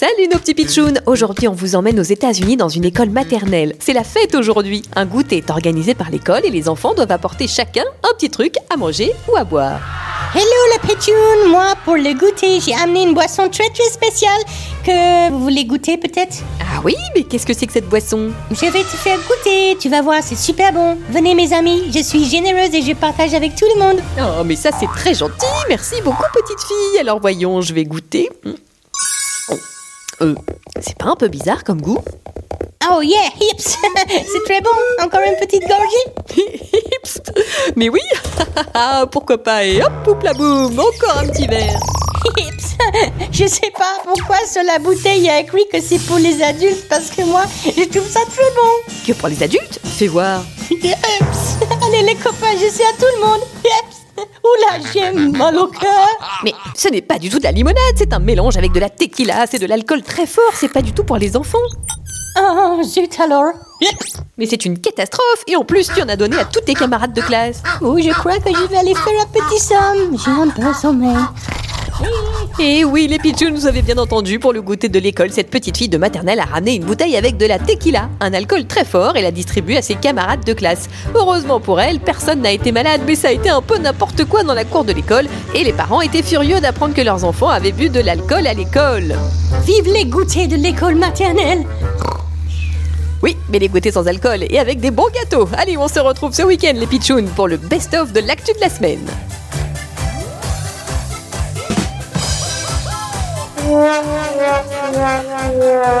Salut nos petits pitchouns Aujourd'hui on vous emmène aux États-Unis dans une école maternelle. C'est la fête aujourd'hui. Un goûter est organisé par l'école et les enfants doivent apporter chacun un petit truc à manger ou à boire. Hello la pitchoun Moi, pour le goûter, j'ai amené une boisson très très spéciale que vous voulez goûter peut-être? Ah oui, mais qu'est-ce que c'est que cette boisson? Je vais te faire goûter, tu vas voir, c'est super bon. Venez mes amis, je suis généreuse et je partage avec tout le monde. Oh mais ça c'est très gentil, merci beaucoup petite fille. Alors voyons, je vais goûter. Euh, c'est pas un peu bizarre comme goût Oh yeah, hips. C'est très bon, encore une petite gorgée. Hips. Mais oui. Pourquoi pas Et hop, poup la boum Encore un petit verre. Hips. Je sais pas pourquoi sur la bouteille il y a écrit que c'est pour les adultes parce que moi je trouve ça très bon. Que pour les adultes Fais voir. Hips. Allez les copains, je sais à tout le monde. Hips Oula, j'ai mal au cœur. Mais ce n'est pas du tout de la limonade, c'est un mélange avec de la tequila, c'est de l'alcool très fort, c'est pas du tout pour les enfants. Oh, zut alors. Mais c'est une catastrophe Et en plus, tu en as donné à tous tes camarades de classe. Oh, je crois que je vais aller faire un petit somme. J'ai un peu sommeil Et oui, les pitchouns, vous avez bien entendu, pour le goûter de l'école, cette petite fille de maternelle a ramené une bouteille avec de la tequila, un alcool très fort, et l'a distribué à ses camarades de classe. Heureusement pour elle, personne n'a été malade, mais ça a été un peu n'importe quoi dans la cour de l'école, et les parents étaient furieux d'apprendre que leurs enfants avaient bu de l'alcool à l'école. Vive les goûters de l'école maternelle Oui, mais les goûters sans alcool et avec des bons gâteaux. Allez, on se retrouve ce week-end, les pitchouns, pour le best-of de l'actu de la semaine. Yeah, yeah, yeah.